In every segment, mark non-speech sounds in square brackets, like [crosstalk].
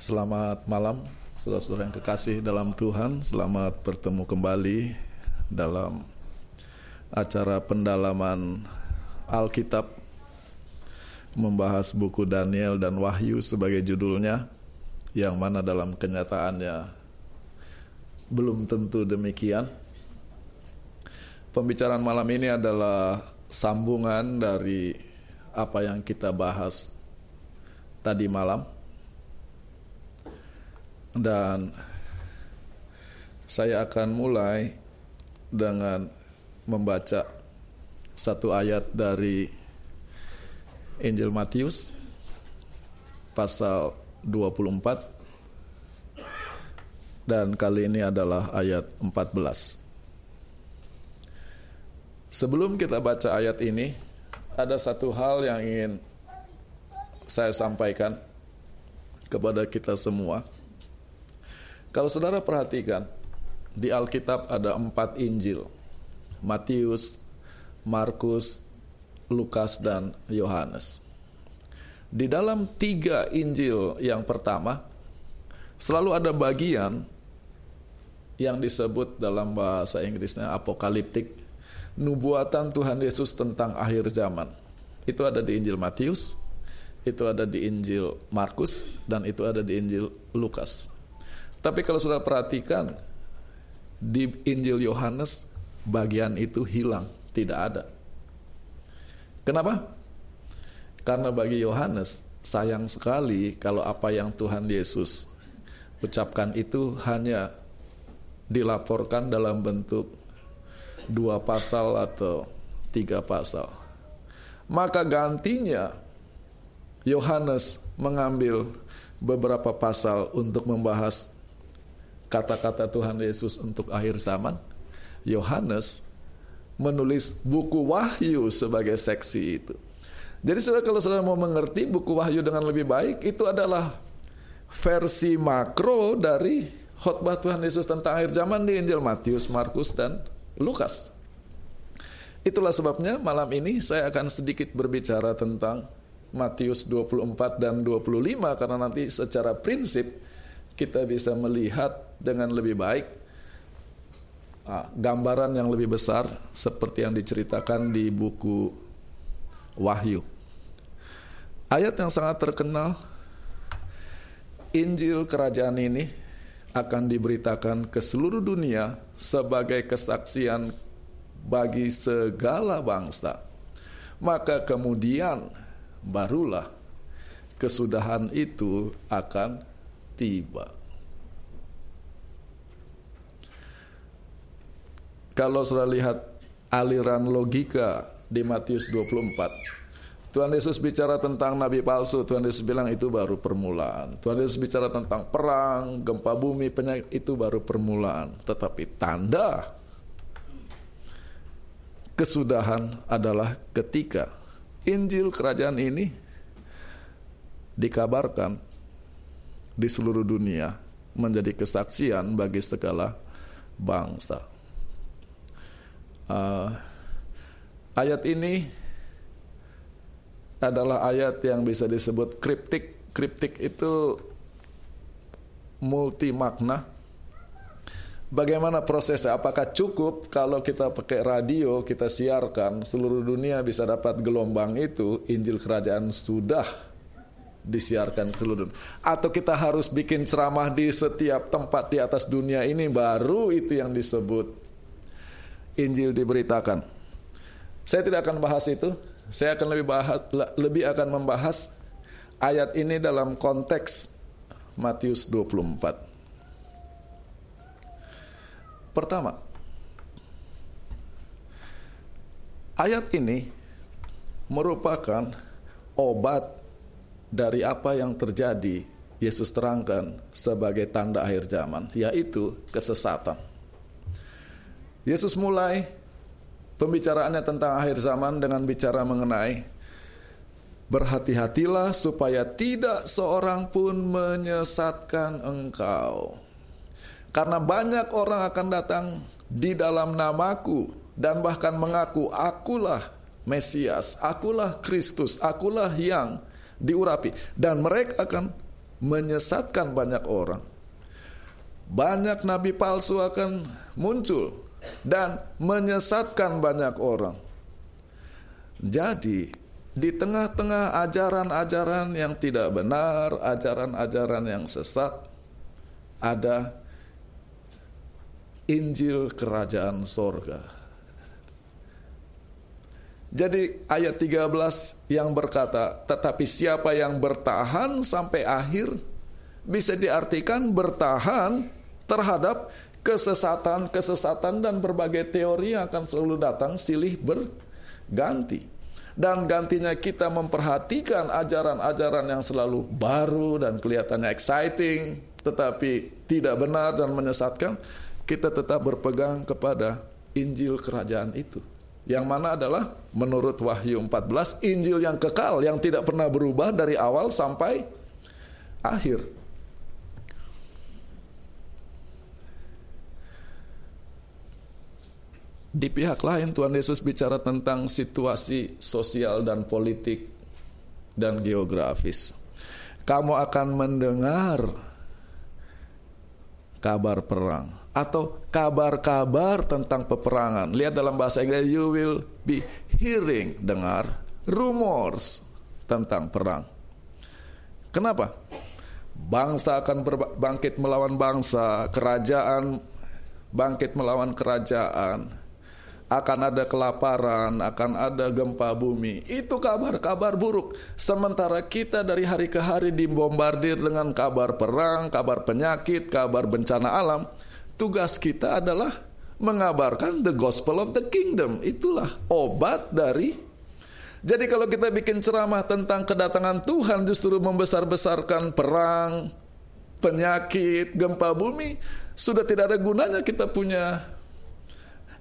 Selamat malam, saudara-saudara yang kekasih dalam Tuhan. Selamat bertemu kembali dalam acara pendalaman Alkitab membahas buku Daniel dan Wahyu sebagai judulnya yang mana dalam kenyataannya belum tentu demikian. Pembicaraan malam ini adalah sambungan dari apa yang kita bahas tadi malam dan saya akan mulai dengan membaca satu ayat dari Injil Matius pasal 24 dan kali ini adalah ayat 14. Sebelum kita baca ayat ini, ada satu hal yang ingin saya sampaikan kepada kita semua. Kalau saudara perhatikan, di Alkitab ada empat Injil. Matius, Markus, Lukas, dan Yohanes. Di dalam tiga Injil yang pertama, selalu ada bagian yang disebut dalam bahasa Inggrisnya apokaliptik, nubuatan Tuhan Yesus tentang akhir zaman. Itu ada di Injil Matius, itu ada di Injil Markus, dan itu ada di Injil Lukas. Tapi kalau sudah perhatikan di Injil Yohanes bagian itu hilang, tidak ada. Kenapa? Karena bagi Yohanes sayang sekali kalau apa yang Tuhan Yesus ucapkan itu hanya dilaporkan dalam bentuk dua pasal atau tiga pasal. Maka gantinya Yohanes mengambil beberapa pasal untuk membahas kata-kata Tuhan Yesus untuk akhir zaman, Yohanes menulis buku Wahyu sebagai seksi itu. Jadi saudara kalau saudara mau mengerti buku Wahyu dengan lebih baik itu adalah versi makro dari khotbah Tuhan Yesus tentang akhir zaman di Injil Matius, Markus dan Lukas. Itulah sebabnya malam ini saya akan sedikit berbicara tentang Matius 24 dan 25 karena nanti secara prinsip kita bisa melihat dengan lebih baik ah, gambaran yang lebih besar seperti yang diceritakan di buku Wahyu. Ayat yang sangat terkenal Injil kerajaan ini akan diberitakan ke seluruh dunia sebagai kesaksian bagi segala bangsa. Maka kemudian barulah kesudahan itu akan tiba. Kalau sudah lihat aliran logika di Matius 24, Tuhan Yesus bicara tentang nabi palsu, Tuhan Yesus bilang itu baru permulaan. Tuhan Yesus bicara tentang perang, gempa bumi, penyakit itu baru permulaan. Tetapi tanda kesudahan adalah ketika Injil kerajaan ini dikabarkan di seluruh dunia menjadi kesaksian bagi segala bangsa. Uh, ayat ini adalah ayat yang bisa disebut kriptik. Kriptik itu multi makna. Bagaimana prosesnya? Apakah cukup kalau kita pakai radio, kita siarkan seluruh dunia bisa dapat gelombang itu? Injil Kerajaan sudah disiarkan ke seluruh dunia. Atau kita harus bikin ceramah di setiap tempat di atas dunia ini baru itu yang disebut Injil diberitakan. Saya tidak akan bahas itu. Saya akan lebih bahas lebih akan membahas ayat ini dalam konteks Matius 24. Pertama, ayat ini merupakan obat dari apa yang terjadi Yesus terangkan sebagai tanda akhir zaman, yaitu kesesatan. Yesus mulai pembicaraannya tentang akhir zaman dengan bicara mengenai berhati-hatilah supaya tidak seorang pun menyesatkan engkau. Karena banyak orang akan datang di dalam namaku dan bahkan mengaku akulah Mesias, akulah Kristus, akulah yang diurapi dan mereka akan menyesatkan banyak orang. Banyak nabi palsu akan muncul dan menyesatkan banyak orang. Jadi, di tengah-tengah ajaran-ajaran yang tidak benar, ajaran-ajaran yang sesat, ada Injil Kerajaan Sorga. Jadi ayat 13 yang berkata, tetapi siapa yang bertahan sampai akhir, bisa diartikan bertahan terhadap kesesatan-kesesatan dan berbagai teori yang akan selalu datang silih berganti. Dan gantinya kita memperhatikan ajaran-ajaran yang selalu baru dan kelihatannya exciting, tetapi tidak benar dan menyesatkan, kita tetap berpegang kepada Injil kerajaan itu. Yang mana adalah menurut Wahyu 14 Injil yang kekal yang tidak pernah berubah dari awal sampai akhir. Di pihak lain Tuhan Yesus bicara tentang situasi sosial dan politik dan geografis. Kamu akan mendengar kabar perang atau kabar-kabar tentang peperangan. Lihat dalam bahasa Inggris you will be hearing dengar rumors tentang perang. Kenapa? Bangsa akan berbangkit melawan bangsa, kerajaan bangkit melawan kerajaan akan ada kelaparan, akan ada gempa bumi. Itu kabar-kabar buruk. Sementara kita dari hari ke hari dibombardir dengan kabar perang, kabar penyakit, kabar bencana alam. Tugas kita adalah mengabarkan the gospel of the kingdom. Itulah obat dari jadi kalau kita bikin ceramah tentang kedatangan Tuhan justru membesar-besarkan perang, penyakit, gempa bumi, sudah tidak ada gunanya kita punya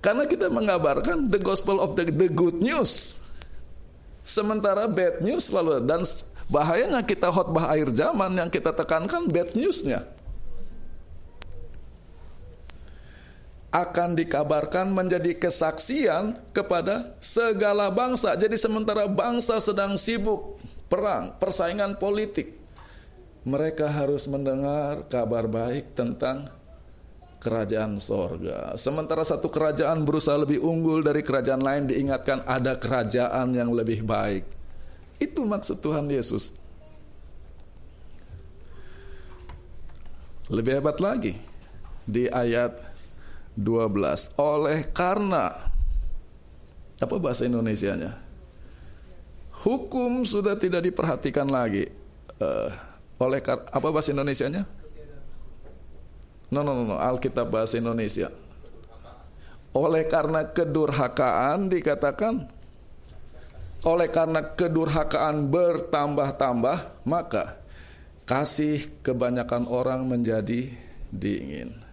karena kita mengabarkan the gospel of the, the good news. Sementara bad news selalu dan bahayanya kita khotbah akhir zaman yang kita tekankan bad newsnya. Akan dikabarkan menjadi kesaksian kepada segala bangsa. Jadi sementara bangsa sedang sibuk perang, persaingan politik, mereka harus mendengar kabar baik tentang kerajaan sorga. Sementara satu kerajaan berusaha lebih unggul dari kerajaan lain diingatkan ada kerajaan yang lebih baik. Itu maksud Tuhan Yesus. Lebih hebat lagi di ayat 12. Oleh karena apa bahasa Indonesianya? Hukum sudah tidak diperhatikan lagi. Uh, oleh apa bahasa Indonesianya? No, no, no, no. Alkitab bahasa Indonesia. Oleh karena kedurhakaan dikatakan oleh karena kedurhakaan bertambah-tambah maka kasih kebanyakan orang menjadi dingin.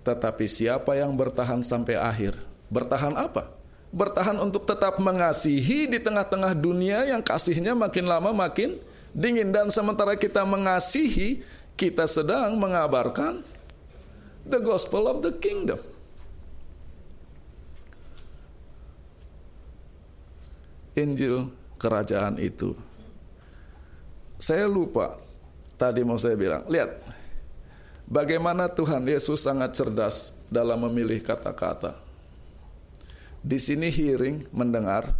Tetapi siapa yang bertahan sampai akhir? Bertahan apa? Bertahan untuk tetap mengasihi di tengah-tengah dunia yang kasihnya makin lama makin dingin dan sementara kita mengasihi kita sedang mengabarkan the gospel of the kingdom. Injil kerajaan itu. Saya lupa tadi mau saya bilang, lihat bagaimana Tuhan Yesus sangat cerdas dalam memilih kata-kata. Di sini hearing, mendengar,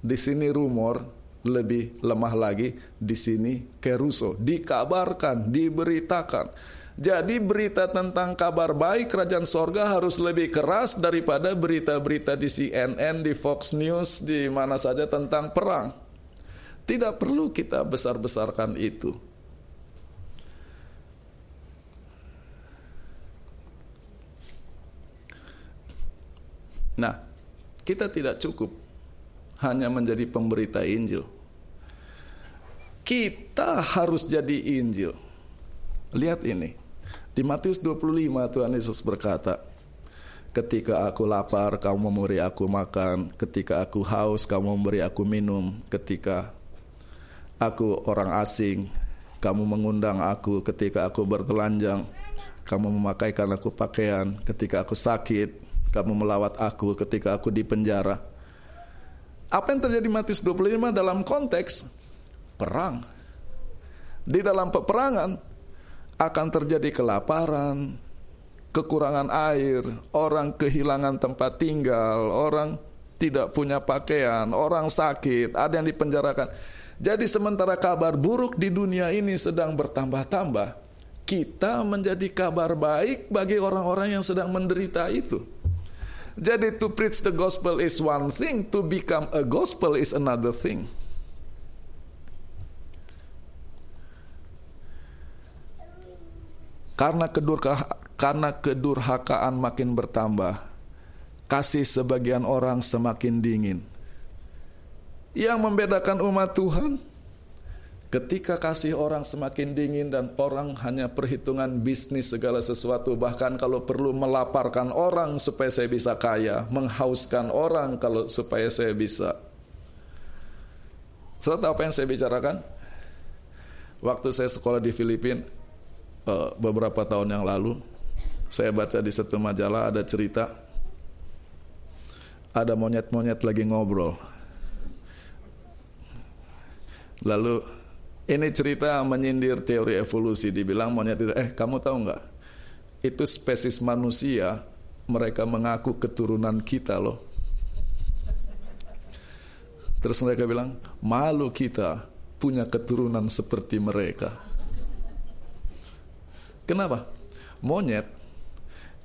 di sini rumor, lebih lemah lagi, di sini keruso, dikabarkan, diberitakan. Jadi berita tentang kabar baik kerajaan sorga harus lebih keras daripada berita-berita di CNN, di Fox News, di mana saja tentang perang. Tidak perlu kita besar-besarkan itu. Nah, kita tidak cukup hanya menjadi pemberita Injil. Kita harus jadi Injil. Lihat ini. Di Matius 25 Tuhan Yesus berkata, Ketika aku lapar, kamu memberi aku makan. Ketika aku haus, kamu memberi aku minum. Ketika aku orang asing, kamu mengundang aku. Ketika aku bertelanjang, kamu memakaikan aku pakaian. Ketika aku sakit, kamu melawat aku. Ketika aku di penjara. Apa yang terjadi Matius 25 dalam konteks perang? Di dalam peperangan akan terjadi kelaparan, kekurangan air, orang kehilangan tempat tinggal, orang tidak punya pakaian, orang sakit, ada yang dipenjarakan. Jadi sementara kabar buruk di dunia ini sedang bertambah-tambah, kita menjadi kabar baik bagi orang-orang yang sedang menderita itu. Jadi to preach the gospel is one thing, to become a gospel is another thing. Karena kedurka, karena kedurhakaan makin bertambah, kasih sebagian orang semakin dingin. Yang membedakan umat Tuhan ketika kasih orang semakin dingin dan orang hanya perhitungan bisnis segala sesuatu bahkan kalau perlu melaparkan orang supaya saya bisa kaya, menghauskan orang kalau supaya saya bisa. Saudara apa yang saya bicarakan? Waktu saya sekolah di Filipina, uh, beberapa tahun yang lalu saya baca di satu majalah ada cerita ada monyet-monyet lagi ngobrol. Lalu ini cerita menyindir teori evolusi dibilang monyet itu eh kamu tahu nggak itu spesies manusia mereka mengaku keturunan kita loh. Terus mereka bilang malu kita punya keturunan seperti mereka. Kenapa? Monyet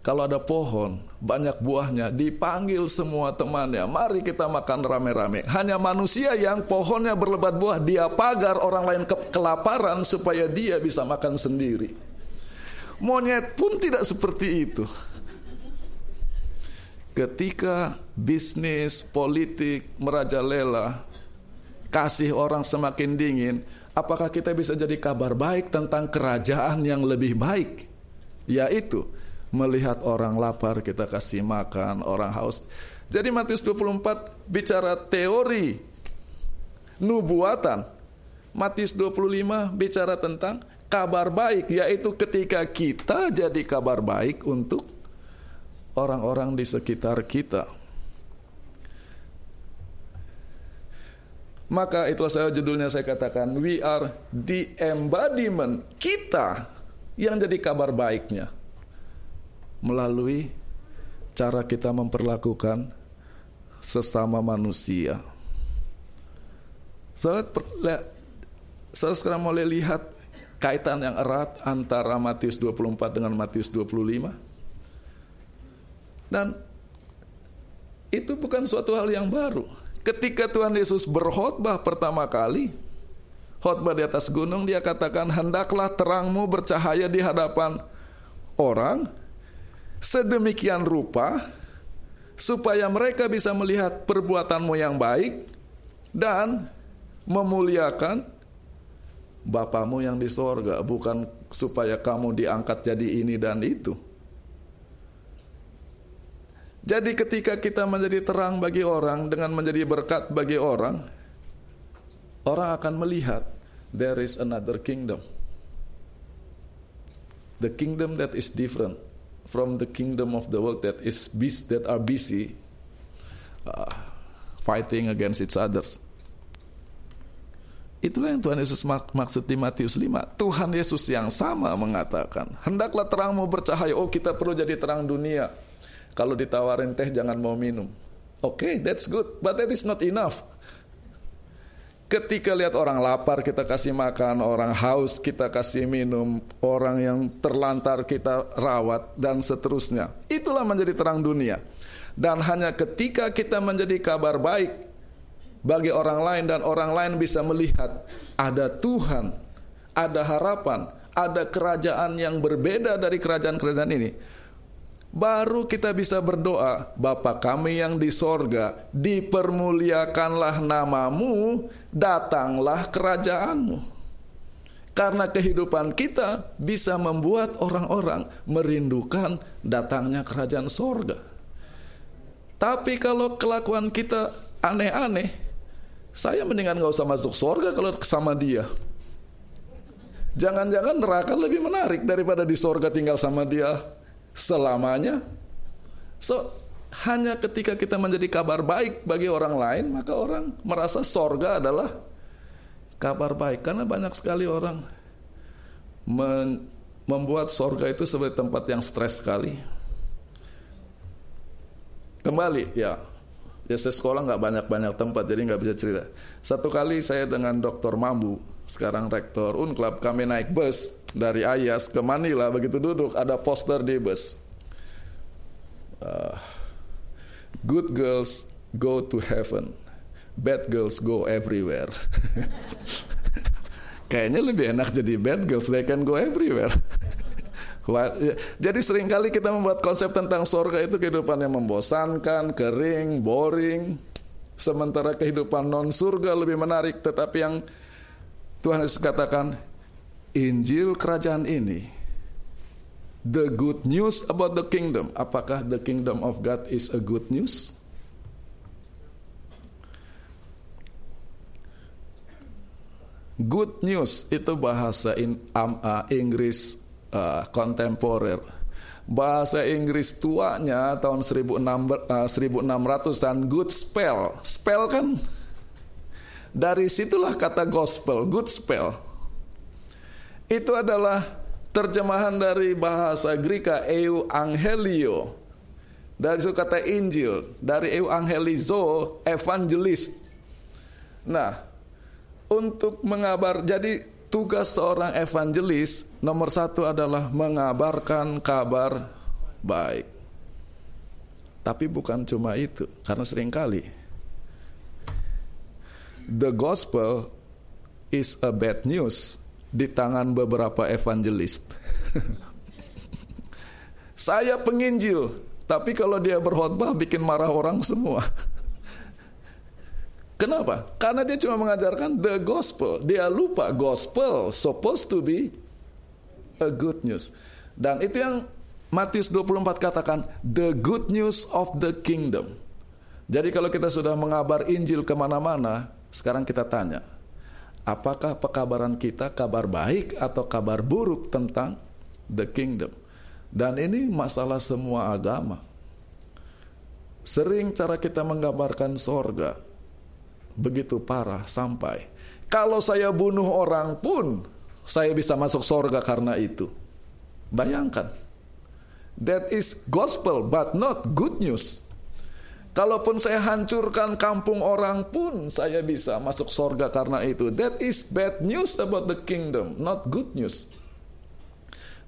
kalau ada pohon, banyak buahnya, dipanggil semua temannya, mari kita makan rame-rame. Hanya manusia yang pohonnya berlebat buah, dia pagar orang lain ke kelaparan supaya dia bisa makan sendiri. Monyet pun tidak seperti itu. Ketika bisnis, politik merajalela, kasih orang semakin dingin, apakah kita bisa jadi kabar baik tentang kerajaan yang lebih baik? Yaitu melihat orang lapar kita kasih makan, orang haus. Jadi Matius 24 bicara teori nubuatan. Matius 25 bicara tentang kabar baik yaitu ketika kita jadi kabar baik untuk orang-orang di sekitar kita. Maka itulah saya judulnya saya katakan we are the embodiment kita yang jadi kabar baiknya melalui cara kita memperlakukan sesama manusia. Saya, sekarang mulai lihat kaitan yang erat antara Matius 24 dengan Matius 25. Dan itu bukan suatu hal yang baru. Ketika Tuhan Yesus berkhotbah pertama kali, khotbah di atas gunung, dia katakan, "Hendaklah terangmu bercahaya di hadapan orang, sedemikian rupa supaya mereka bisa melihat perbuatanmu yang baik dan memuliakan Bapamu yang di sorga, bukan supaya kamu diangkat jadi ini dan itu. Jadi ketika kita menjadi terang bagi orang dengan menjadi berkat bagi orang, orang akan melihat there is another kingdom. The kingdom that is different from the kingdom of the world that is that are busy uh, fighting against each others. Itulah yang Tuhan Yesus mak maksud di Matius 5. Tuhan Yesus yang sama mengatakan, hendaklah terangmu bercahaya. Oh, kita perlu jadi terang dunia. Kalau ditawarin teh jangan mau minum. Oke, okay, that's good, but that is not enough. Ketika lihat orang lapar kita kasih makan, orang haus kita kasih minum, orang yang terlantar kita rawat dan seterusnya. Itulah menjadi terang dunia. Dan hanya ketika kita menjadi kabar baik bagi orang lain dan orang lain bisa melihat ada Tuhan, ada harapan, ada kerajaan yang berbeda dari kerajaan-kerajaan ini baru kita bisa berdoa, Bapa kami yang di sorga, dipermuliakanlah namamu, datanglah kerajaanmu. Karena kehidupan kita bisa membuat orang-orang merindukan datangnya kerajaan sorga. Tapi kalau kelakuan kita aneh-aneh, saya mendingan gak usah masuk sorga kalau sama dia. Jangan-jangan neraka lebih menarik daripada di sorga tinggal sama dia selamanya. So, hanya ketika kita menjadi kabar baik bagi orang lain, maka orang merasa sorga adalah kabar baik. Karena banyak sekali orang membuat sorga itu sebagai tempat yang stres sekali. Kembali, ya, ya saya sekolah nggak banyak-banyak tempat, jadi nggak bisa cerita. Satu kali saya dengan Dr. Mambu, sekarang rektor Unclub, kami naik bus dari Ayas ke Manila, begitu duduk ada poster di bus. Uh, good girls go to heaven, bad girls go everywhere. [laughs] Kayaknya lebih enak jadi bad girls, they can go everywhere. [laughs] Ya, jadi sering kali kita membuat konsep tentang sorga itu kehidupan yang membosankan, kering, boring. Sementara kehidupan non surga lebih menarik. Tetapi yang Tuhan Yesus katakan, Injil kerajaan ini, the good news about the kingdom. Apakah the kingdom of God is a good news? Good news itu bahasa in, um, uh, Inggris uh, kontemporer. Bahasa Inggris tuanya tahun 1600 uh, dan good spell. Spell kan dari situlah kata gospel, good spell. Itu adalah terjemahan dari bahasa Greka eu angelio. Dari itu kata Injil, dari eu angelizo, evangelis. Nah, untuk mengabar, jadi tugas seorang evangelis nomor satu adalah mengabarkan kabar baik. Tapi bukan cuma itu, karena sering kali the gospel is a bad news di tangan beberapa evangelis. [laughs] Saya penginjil, tapi kalau dia berkhotbah bikin marah orang semua. Kenapa? Karena dia cuma mengajarkan the gospel. Dia lupa gospel supposed to be a good news. Dan itu yang Matius 24 katakan the good news of the kingdom. Jadi kalau kita sudah mengabar Injil ke mana-mana, sekarang kita tanya, apakah pekabaran kita kabar baik atau kabar buruk tentang the kingdom? Dan ini masalah semua agama. Sering cara kita menggambarkan sorga, begitu parah sampai kalau saya bunuh orang pun saya bisa masuk sorga karena itu. Bayangkan. That is gospel but not good news. Kalaupun saya hancurkan kampung orang pun saya bisa masuk sorga karena itu. That is bad news about the kingdom, not good news.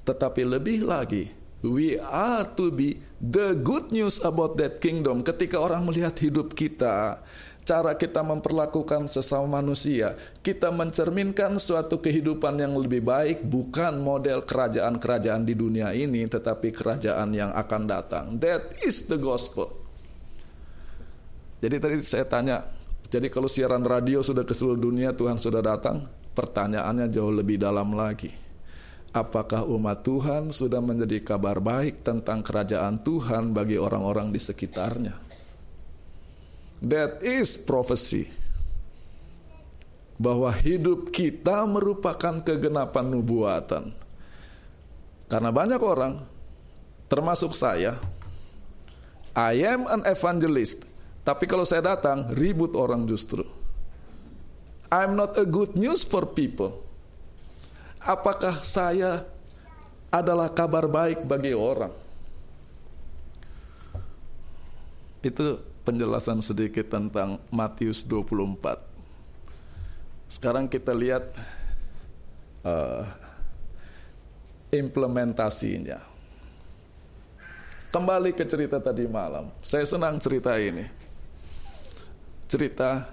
Tetapi lebih lagi, we are to be the good news about that kingdom. Ketika orang melihat hidup kita, cara kita memperlakukan sesama manusia, kita mencerminkan suatu kehidupan yang lebih baik, bukan model kerajaan-kerajaan di dunia ini, tetapi kerajaan yang akan datang. That is the gospel. Jadi tadi saya tanya, jadi kalau siaran radio sudah ke seluruh dunia, Tuhan sudah datang, pertanyaannya jauh lebih dalam lagi. Apakah umat Tuhan sudah menjadi kabar baik tentang kerajaan Tuhan bagi orang-orang di sekitarnya? That is prophecy. Bahwa hidup kita merupakan kegenapan nubuatan. Karena banyak orang, termasuk saya, I am an evangelist. Tapi kalau saya datang, ribut orang justru. I'm not a good news for people. Apakah saya adalah kabar baik bagi orang? Itu penjelasan sedikit tentang Matius 24. Sekarang kita lihat uh, implementasinya. Kembali ke cerita tadi malam. Saya senang cerita ini. Cerita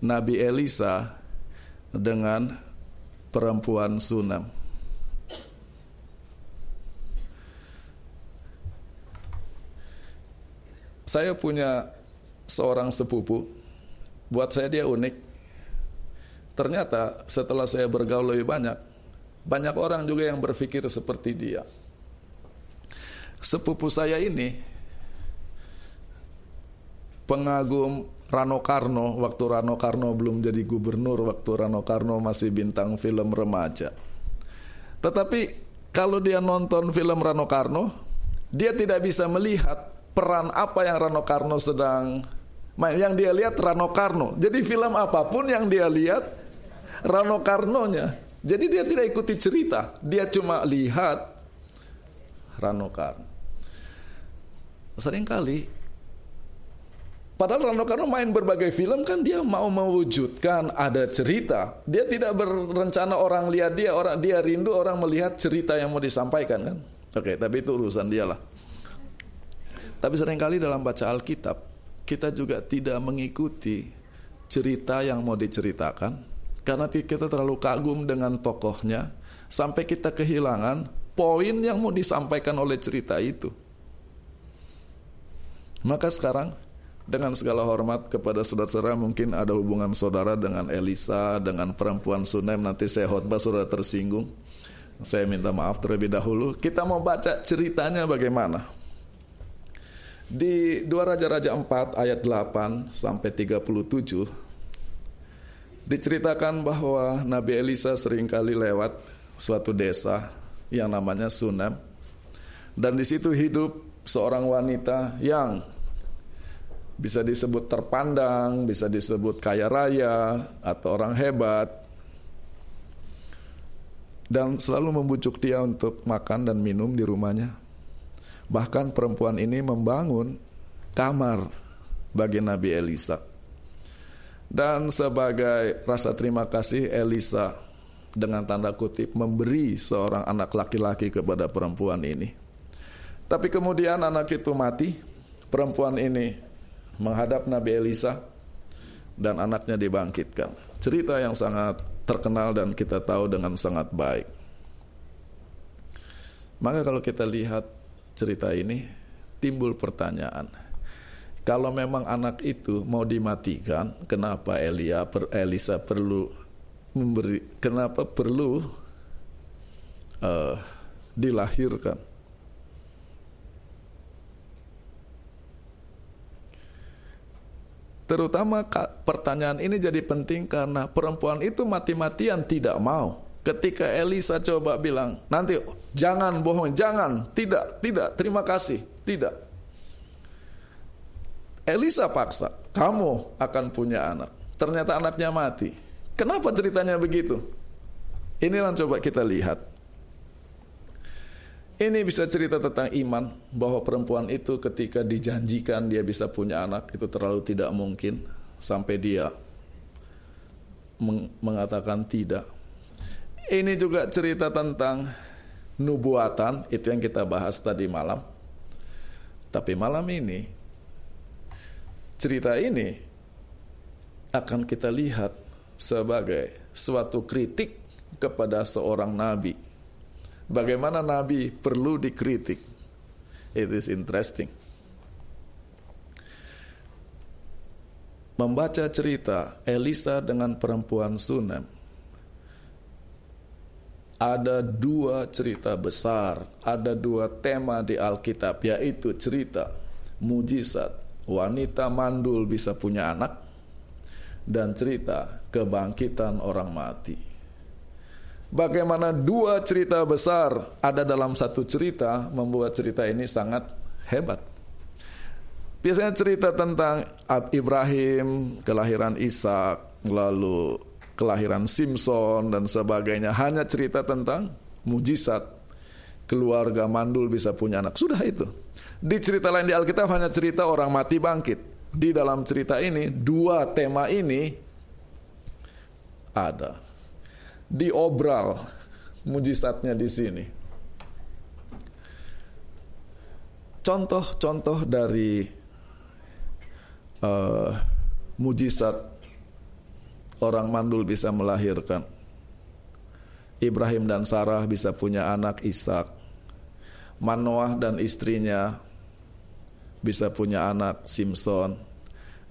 Nabi Elisa dengan perempuan Sunam. Saya punya seorang sepupu, buat saya dia unik. Ternyata setelah saya bergaul lebih banyak, banyak orang juga yang berpikir seperti dia. Sepupu saya ini pengagum Rano Karno waktu Rano Karno belum jadi gubernur, waktu Rano Karno masih bintang film remaja. Tetapi kalau dia nonton film Rano Karno, dia tidak bisa melihat peran apa yang Rano Karno sedang main. Yang dia lihat Rano Karno. Jadi film apa pun yang dia lihat Rano Karnonya. Jadi dia tidak ikuti cerita, dia cuma lihat Rano Karno. Seringkali Padahal Rano Karno main berbagai film kan dia mau mewujudkan ada cerita. Dia tidak berencana orang lihat dia, orang dia rindu orang melihat cerita yang mau disampaikan kan. Oke, tapi itu urusan dia lah. Tapi sering kali dalam baca Alkitab kita juga tidak mengikuti cerita yang mau diceritakan karena kita terlalu kagum dengan tokohnya sampai kita kehilangan poin yang mau disampaikan oleh cerita itu. Maka sekarang dengan segala hormat kepada saudara-saudara mungkin ada hubungan saudara dengan Elisa dengan perempuan Sunem. Nanti saya khotbah saudara tersinggung. Saya minta maaf terlebih dahulu. Kita mau baca ceritanya bagaimana. Di 2 Raja-Raja 4 ayat 8 sampai 37 diceritakan bahwa Nabi Elisa sering kali lewat suatu desa yang namanya Sunem. Dan di situ hidup seorang wanita yang bisa disebut terpandang, bisa disebut kaya raya atau orang hebat. Dan selalu membujuk dia untuk makan dan minum di rumahnya. Bahkan perempuan ini membangun kamar bagi Nabi Elisa. Dan sebagai rasa terima kasih Elisa dengan tanda kutip memberi seorang anak laki-laki kepada perempuan ini. Tapi kemudian anak itu mati, perempuan ini menghadap Nabi Elisa dan anaknya dibangkitkan. Cerita yang sangat terkenal dan kita tahu dengan sangat baik. Maka kalau kita lihat cerita ini timbul pertanyaan. Kalau memang anak itu mau dimatikan, kenapa Elia per, Elisa perlu memberi kenapa perlu uh, dilahirkan? Terutama pertanyaan ini jadi penting karena perempuan itu mati-matian tidak mau. Ketika Elisa coba bilang, nanti jangan bohong, jangan, tidak, tidak, terima kasih, tidak. Elisa paksa, kamu akan punya anak. Ternyata anaknya mati. Kenapa ceritanya begitu? Inilah coba kita lihat. Ini bisa cerita tentang iman bahwa perempuan itu ketika dijanjikan dia bisa punya anak itu terlalu tidak mungkin sampai dia meng mengatakan tidak. Ini juga cerita tentang nubuatan itu yang kita bahas tadi malam. Tapi malam ini cerita ini akan kita lihat sebagai suatu kritik kepada seorang nabi Bagaimana Nabi perlu dikritik. It is interesting. Membaca cerita Elisa dengan perempuan Sunem. Ada dua cerita besar, ada dua tema di Alkitab, yaitu cerita mujizat, wanita mandul bisa punya anak, dan cerita kebangkitan orang mati bagaimana dua cerita besar ada dalam satu cerita membuat cerita ini sangat hebat. Biasanya cerita tentang Ibrahim, kelahiran Ishak, lalu kelahiran Simpson dan sebagainya hanya cerita tentang mujizat keluarga mandul bisa punya anak. Sudah itu. Di cerita lain di Alkitab hanya cerita orang mati bangkit. Di dalam cerita ini dua tema ini ada diobral mujizatnya di sini. Contoh-contoh dari uh, mujizat orang mandul bisa melahirkan. Ibrahim dan Sarah bisa punya anak Ishak. Manoah dan istrinya bisa punya anak Simpson.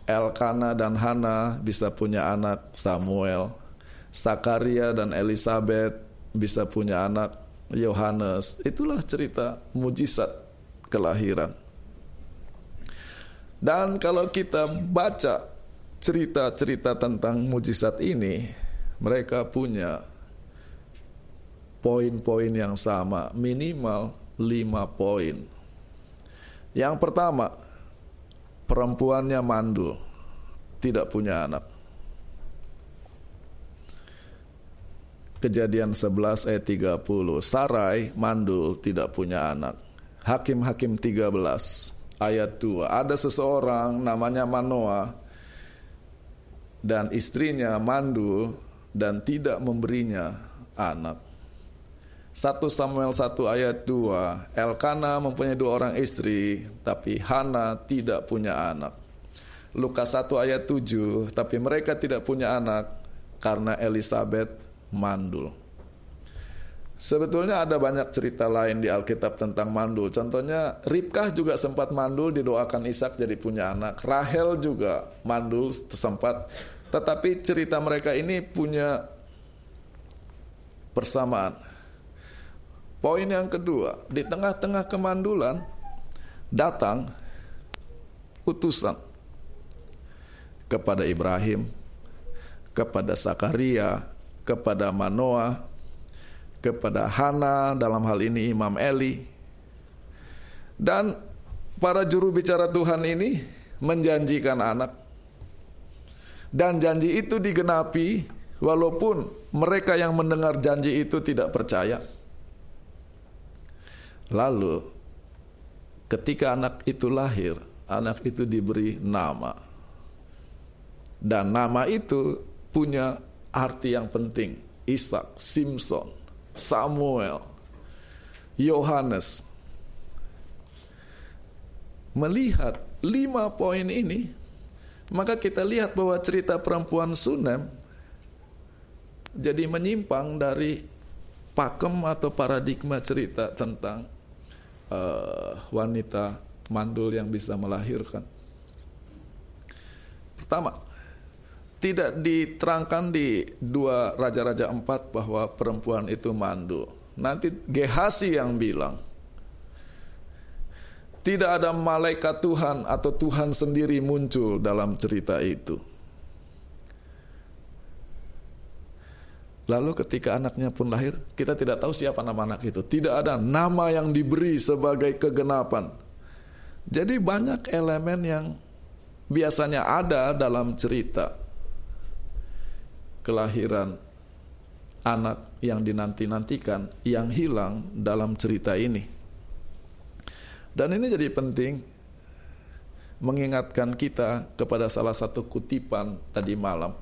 Elkana dan Hana bisa punya anak Samuel. Sakaria dan Elizabeth bisa punya anak Yohanes. Itulah cerita mujizat kelahiran. Dan kalau kita baca cerita-cerita tentang mujizat ini, mereka punya poin-poin yang sama, minimal lima poin. Yang pertama, perempuannya mandul, tidak punya anak. Kejadian 11 ayat 30. Sarai mandul tidak punya anak. Hakim-hakim 13 ayat 2. Ada seseorang namanya Manoa dan istrinya mandul dan tidak memberinya anak. 1 Samuel 1 ayat 2 Elkana mempunyai dua orang istri Tapi Hana tidak punya anak Lukas 1 ayat 7 Tapi mereka tidak punya anak Karena Elizabeth mandul Sebetulnya ada banyak cerita lain di Alkitab tentang mandul. Contohnya Ribkah juga sempat mandul didoakan Ishak jadi punya anak. Rahel juga mandul sempat. Tetapi cerita mereka ini punya persamaan. Poin yang kedua, di tengah-tengah kemandulan datang utusan kepada Ibrahim, kepada Sakaria, kepada Manoah, kepada Hana dalam hal ini Imam Eli. Dan para juru bicara Tuhan ini menjanjikan anak. Dan janji itu digenapi walaupun mereka yang mendengar janji itu tidak percaya. Lalu ketika anak itu lahir, anak itu diberi nama. Dan nama itu punya arti yang penting. Ishak, Simpson, Samuel, Yohanes. Melihat lima poin ini, maka kita lihat bahwa cerita perempuan Sunem jadi menyimpang dari pakem atau paradigma cerita tentang uh, wanita mandul yang bisa melahirkan. Pertama, tidak diterangkan di dua Raja-Raja empat bahwa perempuan itu mandul. Nanti Gehasi yang bilang, tidak ada malaikat Tuhan atau Tuhan sendiri muncul dalam cerita itu. Lalu ketika anaknya pun lahir, kita tidak tahu siapa nama anak itu. Tidak ada nama yang diberi sebagai kegenapan. Jadi banyak elemen yang biasanya ada dalam cerita kelahiran anak yang dinanti-nantikan yang hilang dalam cerita ini. Dan ini jadi penting mengingatkan kita kepada salah satu kutipan tadi malam.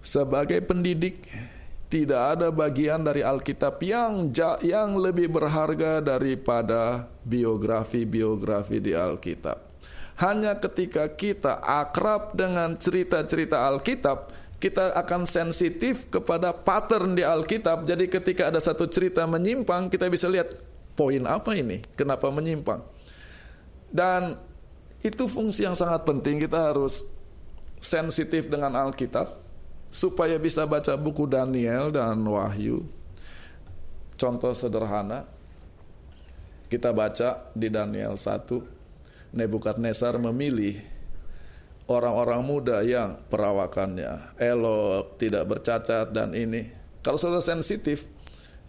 Sebagai pendidik tidak ada bagian dari Alkitab yang yang lebih berharga daripada biografi-biografi di Alkitab. Hanya ketika kita akrab dengan cerita-cerita Alkitab, kita akan sensitif kepada pattern di Alkitab. Jadi ketika ada satu cerita menyimpang, kita bisa lihat poin apa ini, kenapa menyimpang. Dan itu fungsi yang sangat penting, kita harus sensitif dengan Alkitab supaya bisa baca buku Daniel dan Wahyu. Contoh sederhana, kita baca di Daniel 1 Nebukadnezar memilih orang-orang muda yang perawakannya elok, tidak bercacat dan ini. Kalau sudah sensitif,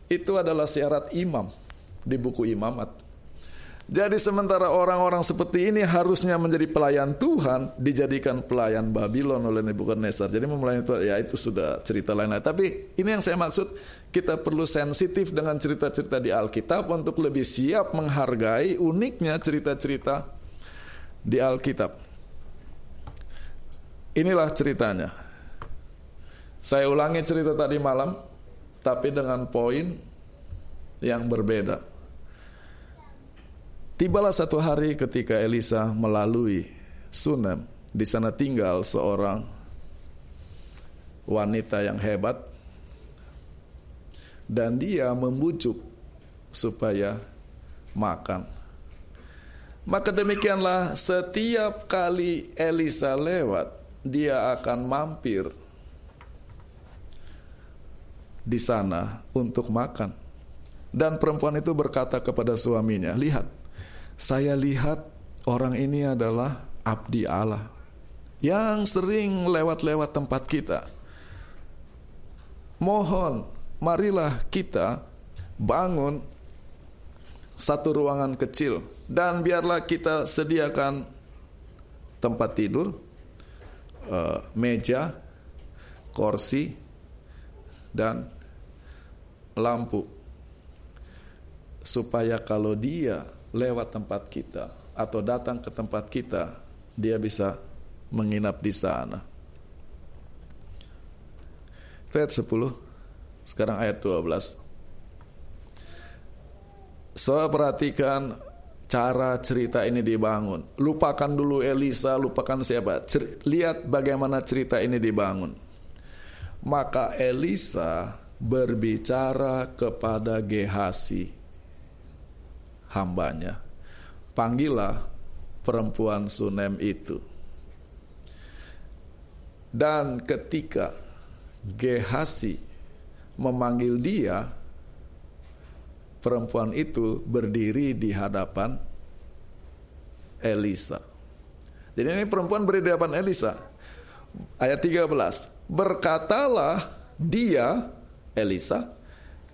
itu adalah syarat imam di buku imamat. Jadi sementara orang-orang seperti ini harusnya menjadi pelayan Tuhan dijadikan pelayan Babylon oleh Nebukadnezar. Jadi melayani Tuhan ya itu sudah cerita lain. Tapi ini yang saya maksud kita perlu sensitif dengan cerita-cerita di Alkitab untuk lebih siap menghargai uniknya cerita-cerita di Alkitab. Inilah ceritanya. Saya ulangi cerita tadi malam, tapi dengan poin yang berbeda. Tibalah satu hari ketika Elisa melalui Sunem, di sana tinggal seorang wanita yang hebat dan dia membujuk supaya makan. Maka demikianlah setiap kali Elisa lewat, dia akan mampir di sana untuk makan. Dan perempuan itu berkata kepada suaminya, "Lihat, saya lihat orang ini adalah abdi Allah yang sering lewat-lewat tempat kita. Mohon, marilah kita bangun satu ruangan kecil. Dan biarlah kita sediakan tempat tidur, uh, meja, kursi, dan lampu. Supaya kalau dia lewat tempat kita atau datang ke tempat kita dia bisa menginap di sana. Ayat 10 sekarang ayat 12 So perhatikan cara cerita ini dibangun. Lupakan dulu Elisa, lupakan siapa. Cer lihat bagaimana cerita ini dibangun. Maka Elisa berbicara kepada Gehasi, hambanya. Panggillah perempuan Sunem itu. Dan ketika Gehasi memanggil dia, perempuan itu berdiri di hadapan Elisa. Jadi ini perempuan berdiri di hadapan Elisa. Ayat 13. Berkatalah dia Elisa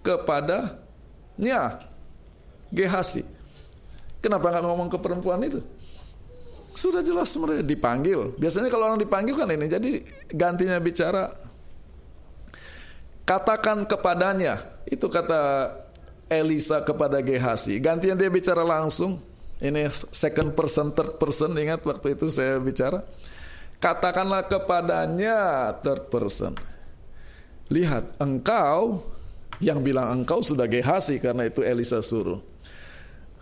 kepadanya Gehasi. Kenapa nggak ngomong ke perempuan itu? Sudah jelas mereka dipanggil. Biasanya kalau orang dipanggil kan ini. Jadi gantinya bicara. Katakan kepadanya. Itu kata Elisa kepada Gehasi. Gantinya dia bicara langsung. Ini second person, third person. Ingat waktu itu saya bicara. Katakanlah kepadanya third person. Lihat, engkau yang bilang engkau sudah Gehasi karena itu Elisa suruh.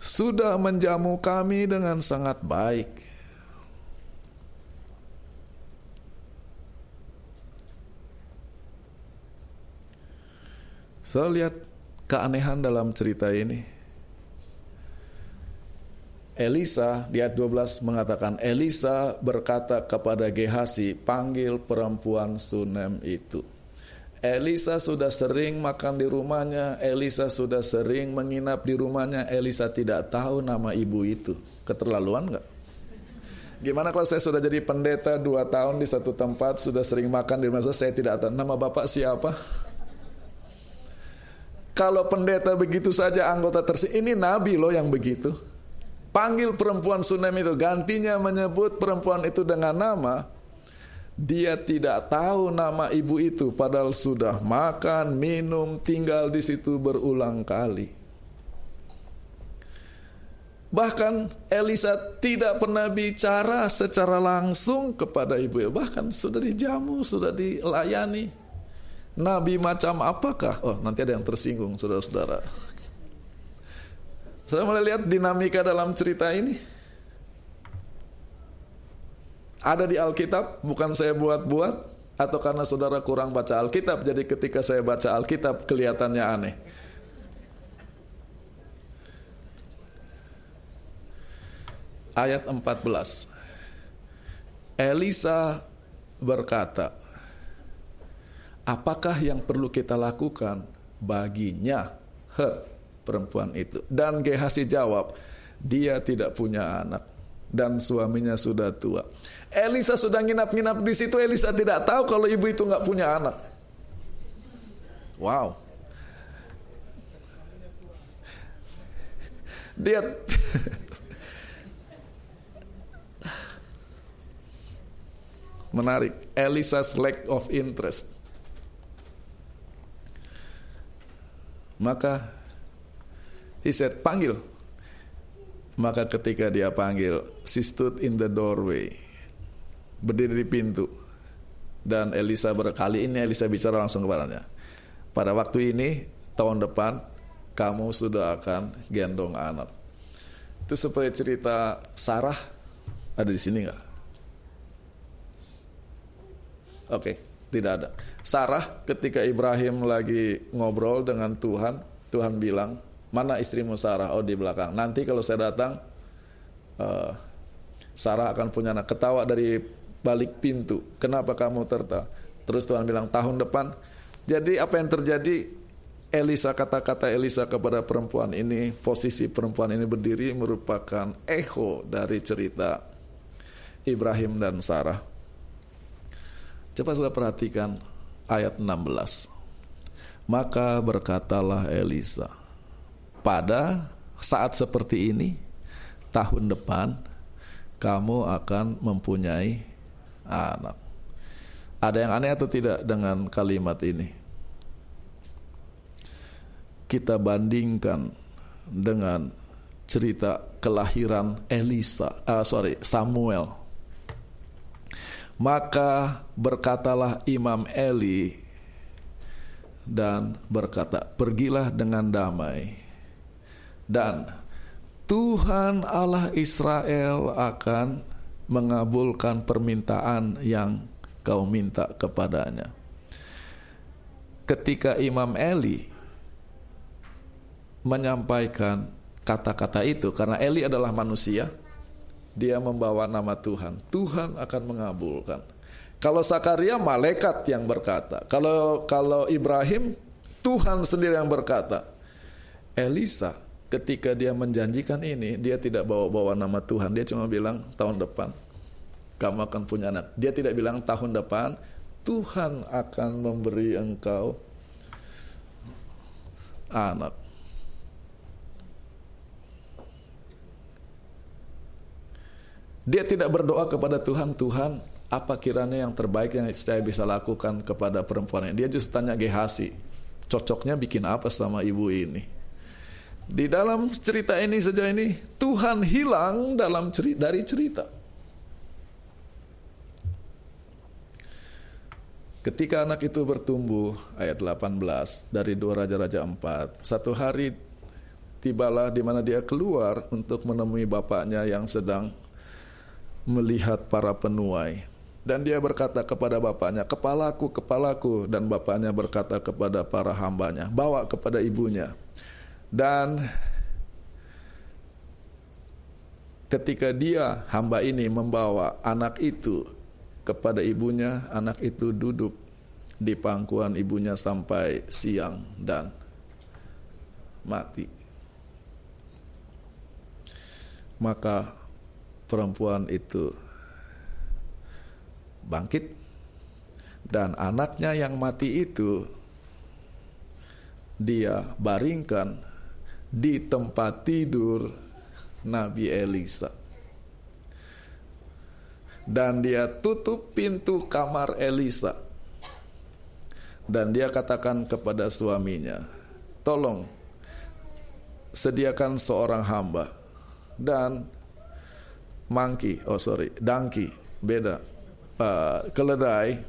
Sudah menjamu kami dengan sangat baik. Saya lihat keanehan dalam cerita ini. Elisa di ayat 12 mengatakan Elisa berkata kepada Gehasi panggil perempuan Sunem itu. Elisa sudah sering makan di rumahnya, Elisa sudah sering menginap di rumahnya, Elisa tidak tahu nama ibu itu. Keterlaluan nggak? Gimana kalau saya sudah jadi pendeta dua tahun di satu tempat, sudah sering makan di rumah saya tidak tahu nama bapak siapa? Kalau pendeta begitu saja anggota tersebut, ini nabi loh yang begitu. Panggil perempuan Sunem itu, gantinya menyebut perempuan itu dengan nama, dia tidak tahu nama ibu itu padahal sudah makan, minum, tinggal di situ berulang kali. Bahkan Elisa tidak pernah bicara secara langsung kepada ibu, bahkan sudah dijamu, sudah dilayani. Nabi macam apakah? Oh, nanti ada yang tersinggung, saudara-saudara. Saya mulai lihat dinamika dalam cerita ini. Ada di Alkitab, bukan saya buat-buat, atau karena saudara kurang baca Alkitab, jadi ketika saya baca Alkitab kelihatannya aneh. Ayat 14. Elisa berkata, apakah yang perlu kita lakukan? Baginya her perempuan itu. Dan Gehasi jawab dia tidak punya anak dan suaminya sudah tua. Elisa sudah nginap-nginap di situ Elisa tidak tahu kalau ibu itu nggak punya anak. Wow. Dia [laughs] menarik. Elisa's lack of interest Maka he said, panggil. Maka ketika dia panggil, she stood in the doorway. Berdiri di pintu. Dan Elisa berkali ini Elisa bicara langsung kepadanya. Pada waktu ini, tahun depan, kamu sudah akan gendong anak. Itu seperti cerita Sarah ada di sini nggak? Oke. Okay tidak ada. Sarah ketika Ibrahim lagi ngobrol dengan Tuhan, Tuhan bilang, mana istrimu Sarah? Oh di belakang. Nanti kalau saya datang, uh, Sarah akan punya anak. Ketawa dari balik pintu. Kenapa kamu tertawa? Terus Tuhan bilang tahun depan. Jadi apa yang terjadi? Elisa kata-kata Elisa kepada perempuan ini, posisi perempuan ini berdiri merupakan echo dari cerita Ibrahim dan Sarah. Coba sudah perhatikan ayat 16. Maka berkatalah Elisa, pada saat seperti ini, tahun depan, kamu akan mempunyai anak. Ada yang aneh atau tidak dengan kalimat ini? kita bandingkan dengan cerita kelahiran Elisa, uh, sorry Samuel. Maka berkatalah Imam Eli dan berkata, pergilah dengan damai dan Tuhan Allah Israel akan mengabulkan permintaan yang kau minta kepadanya. Ketika Imam Eli menyampaikan kata-kata itu karena Eli adalah manusia, dia membawa nama Tuhan. Tuhan akan mengabulkan. Kalau Sakaria malaikat yang berkata. Kalau kalau Ibrahim Tuhan sendiri yang berkata. Elisa ketika dia menjanjikan ini, dia tidak bawa-bawa nama Tuhan. Dia cuma bilang tahun depan kamu akan punya anak. Dia tidak bilang tahun depan Tuhan akan memberi engkau anak. Dia tidak berdoa kepada Tuhan, Tuhan, apa kiranya yang terbaik yang saya bisa lakukan kepada perempuan ini. Dia justru tanya Gehasi, cocoknya bikin apa sama ibu ini. Di dalam cerita ini saja ini, Tuhan hilang dalam cerita, dari cerita. Ketika anak itu bertumbuh, ayat 18 dari dua Raja-Raja 4, satu hari tibalah di mana dia keluar untuk menemui bapaknya yang sedang melihat para penuai. Dan dia berkata kepada bapaknya, kepalaku, kepalaku. Dan bapaknya berkata kepada para hambanya, bawa kepada ibunya. Dan ketika dia, hamba ini membawa anak itu kepada ibunya, anak itu duduk di pangkuan ibunya sampai siang dan mati. Maka perempuan itu bangkit dan anaknya yang mati itu dia baringkan di tempat tidur Nabi Elisa. Dan dia tutup pintu kamar Elisa. Dan dia katakan kepada suaminya, "Tolong sediakan seorang hamba dan monkey, oh sorry, donkey, beda. Uh, keledai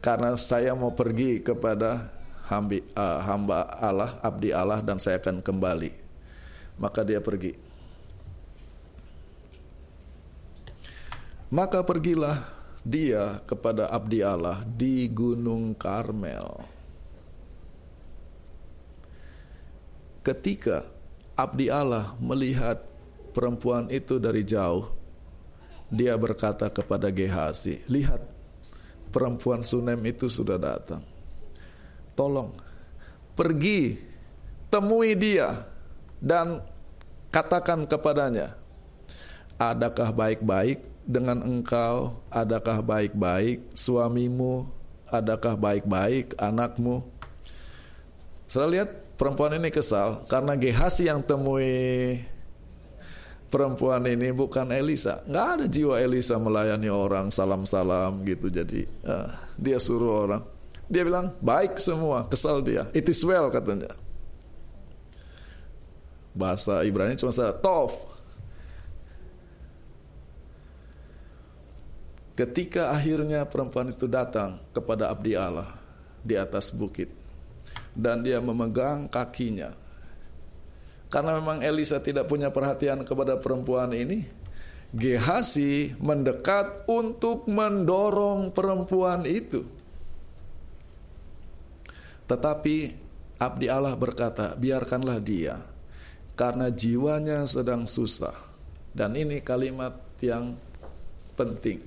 karena saya mau pergi kepada hambi, uh, hamba Allah, abdi Allah dan saya akan kembali. Maka dia pergi. Maka pergilah dia kepada abdi Allah di Gunung Karmel. Ketika abdi Allah melihat perempuan itu dari jauh. Dia berkata kepada Gehasi, lihat perempuan Sunem itu sudah datang. Tolong pergi temui dia dan katakan kepadanya, adakah baik-baik dengan engkau? Adakah baik-baik suamimu? Adakah baik-baik anakmu? Saya lihat perempuan ini kesal karena Gehasi yang temui perempuan ini bukan Elisa. Nggak ada jiwa Elisa melayani orang salam-salam gitu. Jadi uh, dia suruh orang. Dia bilang baik semua, kesal dia. It is well katanya. Bahasa Ibrani cuma saya tov. Ketika akhirnya perempuan itu datang kepada abdi Allah di atas bukit dan dia memegang kakinya karena memang Elisa tidak punya perhatian kepada perempuan ini, Gehasi mendekat untuk mendorong perempuan itu. Tetapi abdi Allah berkata, biarkanlah dia karena jiwanya sedang susah. Dan ini kalimat yang penting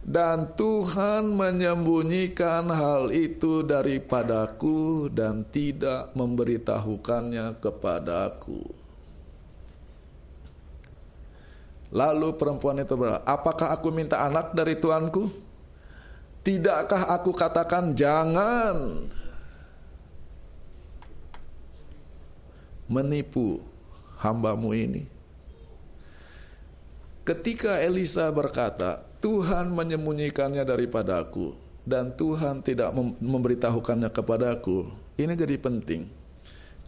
dan Tuhan menyembunyikan hal itu daripadaku dan tidak memberitahukannya kepadaku. Lalu perempuan itu berkata, apakah aku minta anak dari tuanku? Tidakkah aku katakan jangan menipu hambamu ini? Ketika Elisa berkata, Tuhan menyembunyikannya daripadaku dan Tuhan tidak memberitahukannya kepadaku. Ini jadi penting.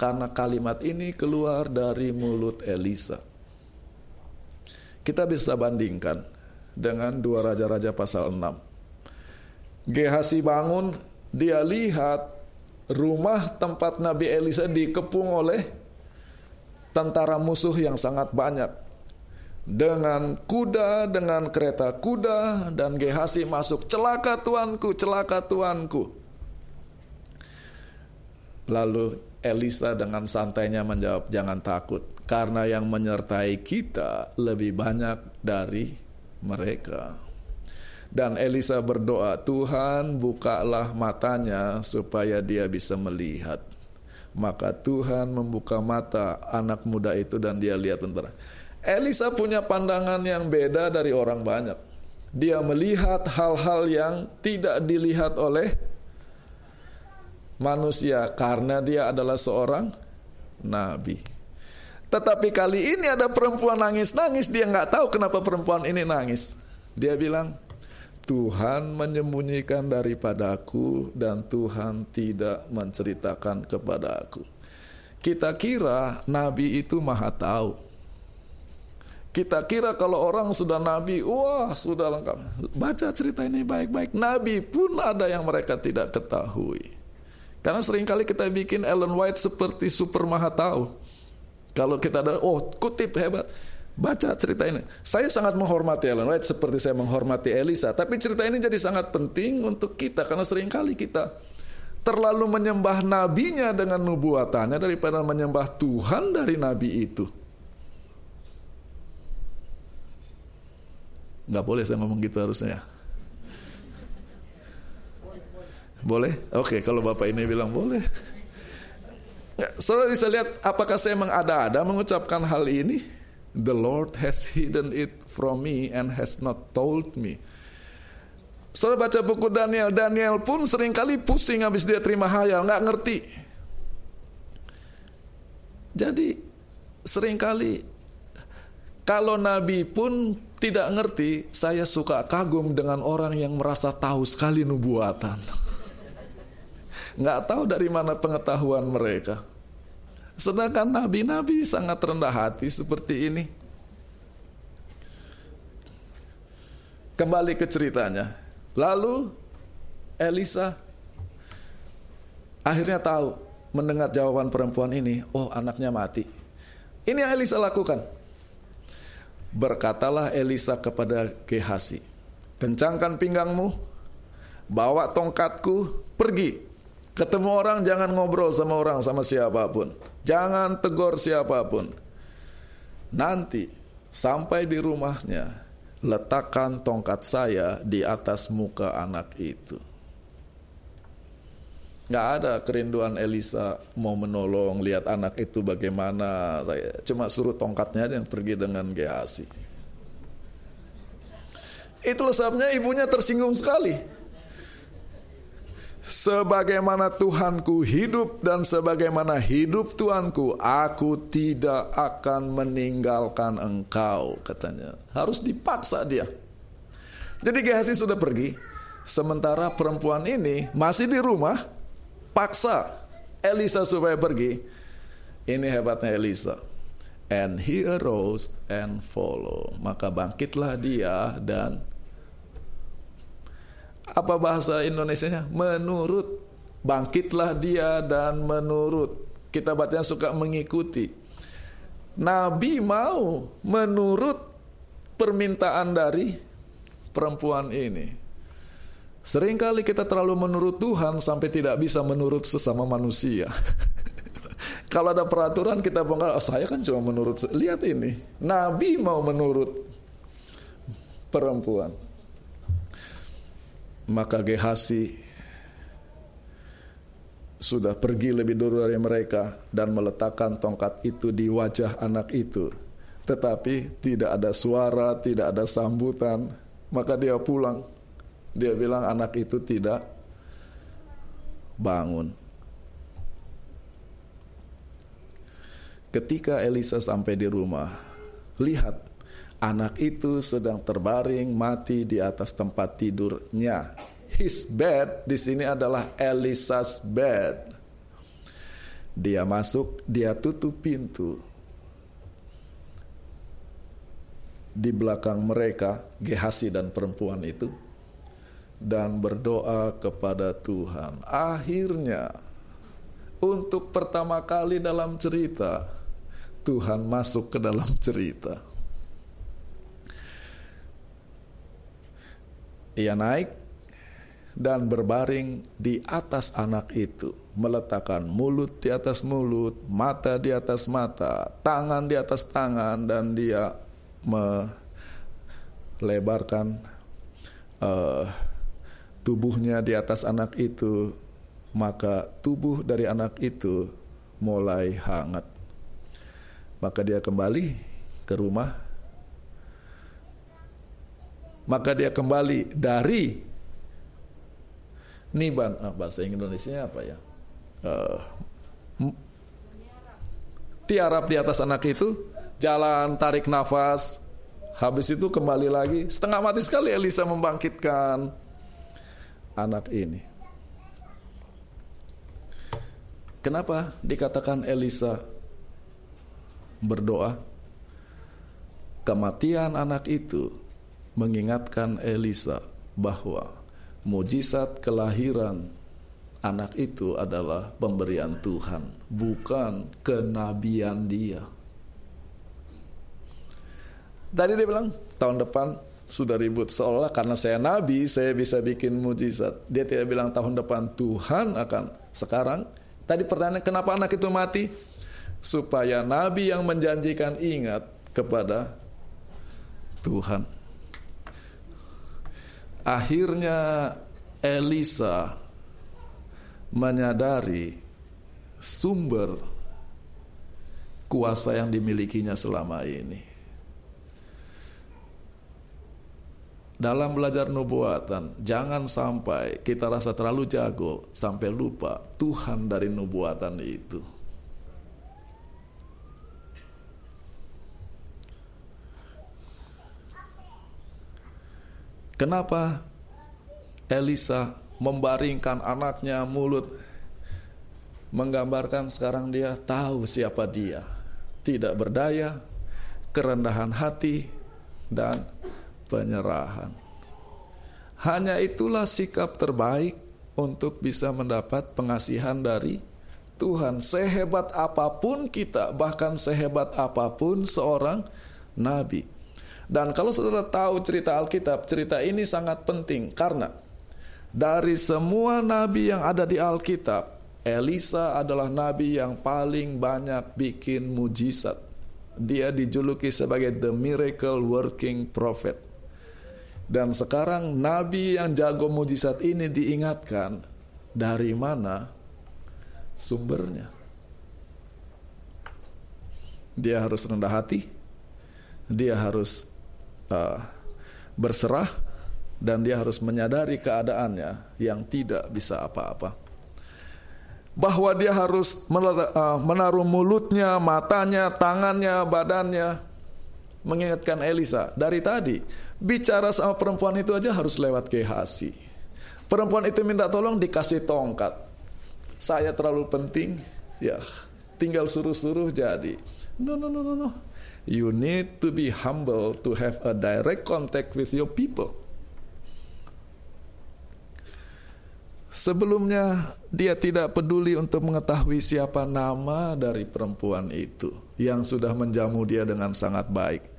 karena kalimat ini keluar dari mulut Elisa. Kita bisa bandingkan dengan dua raja-raja pasal 6. Gehasi bangun, dia lihat rumah tempat Nabi Elisa dikepung oleh tentara musuh yang sangat banyak dengan kuda, dengan kereta kuda, dan Gehasi masuk, celaka tuanku, celaka tuanku. Lalu Elisa dengan santainya menjawab, jangan takut, karena yang menyertai kita lebih banyak dari mereka. Dan Elisa berdoa, Tuhan bukalah matanya supaya dia bisa melihat. Maka Tuhan membuka mata anak muda itu dan dia lihat tentara. Elisa punya pandangan yang beda dari orang banyak. Dia melihat hal-hal yang tidak dilihat oleh manusia karena dia adalah seorang nabi. Tetapi kali ini ada perempuan nangis-nangis, dia nggak tahu kenapa perempuan ini nangis. Dia bilang, Tuhan menyembunyikan daripada aku dan Tuhan tidak menceritakan kepada aku. Kita kira nabi itu maha tahu. Kita kira kalau orang sudah nabi, wah sudah lengkap. Baca cerita ini baik-baik. Nabi pun ada yang mereka tidak ketahui. Karena sering kali kita bikin Ellen White seperti super maha tahu. Kalau kita ada, oh kutip hebat. Baca cerita ini. Saya sangat menghormati Ellen White seperti saya menghormati Elisa. Tapi cerita ini jadi sangat penting untuk kita. Karena sering kali kita terlalu menyembah nabinya dengan nubuatannya daripada menyembah Tuhan dari nabi itu. Nggak boleh saya ngomong gitu harusnya. Boleh? Oke, kalau Bapak ini bilang boleh. Saudara bisa lihat apakah saya mengada-ada mengucapkan hal ini? The Lord has hidden it from me and has not told me. Saudara baca buku Daniel, Daniel pun sering kali pusing habis dia terima hayal, nggak ngerti. Jadi sering kali kalau Nabi pun tidak ngerti, saya suka kagum dengan orang yang merasa tahu sekali nubuatan. [laughs] Nggak tahu dari mana pengetahuan mereka. Sedangkan nabi-nabi sangat rendah hati seperti ini. Kembali ke ceritanya. Lalu Elisa akhirnya tahu mendengar jawaban perempuan ini, oh anaknya mati. Ini yang Elisa lakukan. Berkatalah Elisa kepada Gehasi, kencangkan pinggangmu, bawa tongkatku, pergi. Ketemu orang jangan ngobrol sama orang sama siapa pun. Jangan tegur siapa pun. Nanti sampai di rumahnya, letakkan tongkat saya di atas muka anak itu. Gak ada kerinduan Elisa mau menolong, lihat anak itu bagaimana. Saya cuma suruh tongkatnya yang pergi dengan Gehazi. Itulah sebabnya ibunya tersinggung sekali. Sebagaimana Tuhanku hidup dan sebagaimana hidup Tuhanku, aku tidak akan meninggalkan engkau, katanya. Harus dipaksa dia. Jadi Gehazi sudah pergi, sementara perempuan ini masih di rumah, paksa Elisa supaya pergi. Ini hebatnya Elisa. And he arose and follow. Maka bangkitlah dia dan apa bahasa Indonesia-nya? Menurut. Bangkitlah dia dan menurut. Kita bacanya suka mengikuti. Nabi mau menurut permintaan dari perempuan ini. Seringkali kita terlalu menurut Tuhan sampai tidak bisa menurut sesama manusia. [laughs] Kalau ada peraturan kita bongkar, oh, saya kan cuma menurut, lihat ini, Nabi mau menurut perempuan. Maka Gehasi sudah pergi lebih dulu dari mereka dan meletakkan tongkat itu di wajah anak itu. Tetapi tidak ada suara, tidak ada sambutan, maka dia pulang dia bilang anak itu tidak bangun. Ketika Elisa sampai di rumah, lihat anak itu sedang terbaring mati di atas tempat tidurnya. His bed di sini adalah Elisa's bed. Dia masuk, dia tutup pintu. Di belakang mereka, Gehasi dan perempuan itu, dan berdoa kepada Tuhan. Akhirnya, untuk pertama kali dalam cerita, Tuhan masuk ke dalam cerita. Ia naik dan berbaring di atas anak itu, meletakkan mulut di atas mulut, mata di atas mata, tangan di atas tangan, dan dia melebarkan uh, tubuhnya di atas anak itu, maka tubuh dari anak itu mulai hangat. Maka dia kembali ke rumah. Maka dia kembali dari Niban, ah, bahasa Indonesia apa ya? Uh, tiarap di atas anak itu, jalan tarik nafas, habis itu kembali lagi, setengah mati sekali Elisa membangkitkan anak ini. Kenapa dikatakan Elisa berdoa? Kematian anak itu mengingatkan Elisa bahwa mujizat kelahiran anak itu adalah pemberian Tuhan, bukan kenabian dia. Tadi dia bilang, tahun depan sudah ribut seolah karena saya nabi saya bisa bikin mujizat. Dia tidak bilang tahun depan Tuhan akan sekarang. Tadi pertanyaan kenapa anak itu mati? Supaya nabi yang menjanjikan ingat kepada Tuhan. Akhirnya Elisa menyadari sumber kuasa yang dimilikinya selama ini. Dalam belajar nubuatan, jangan sampai kita rasa terlalu jago sampai lupa Tuhan dari nubuatan itu. Kenapa Elisa membaringkan anaknya mulut menggambarkan sekarang dia tahu siapa dia. Tidak berdaya, kerendahan hati dan penyerahan. Hanya itulah sikap terbaik untuk bisa mendapat pengasihan dari Tuhan. Sehebat apa pun kita, bahkan sehebat apa pun seorang nabi. Dan kalau saudara tahu cerita Alkitab, cerita ini sangat penting karena dari semua nabi yang ada di Alkitab, Elisa adalah nabi yang paling banyak bikin mujizat. Dia dijuluki sebagai the miracle working prophet. Dan sekarang nabi yang jago mujizat ini diingatkan dari mana sumbernya. Dia harus rendah hati, dia harus uh, berserah dan dia harus menyadari keadaannya yang tidak bisa apa-apa. Bahwa dia harus uh, menaruh mulutnya, matanya, tangannya, badannya mengingatkan Elisa dari tadi bicara sama perempuan itu aja harus lewat Gehasi. Perempuan itu minta tolong dikasih tongkat. Saya terlalu penting, ya tinggal suruh-suruh jadi. No no no no no. You need to be humble to have a direct contact with your people. Sebelumnya dia tidak peduli untuk mengetahui siapa nama dari perempuan itu yang sudah menjamu dia dengan sangat baik.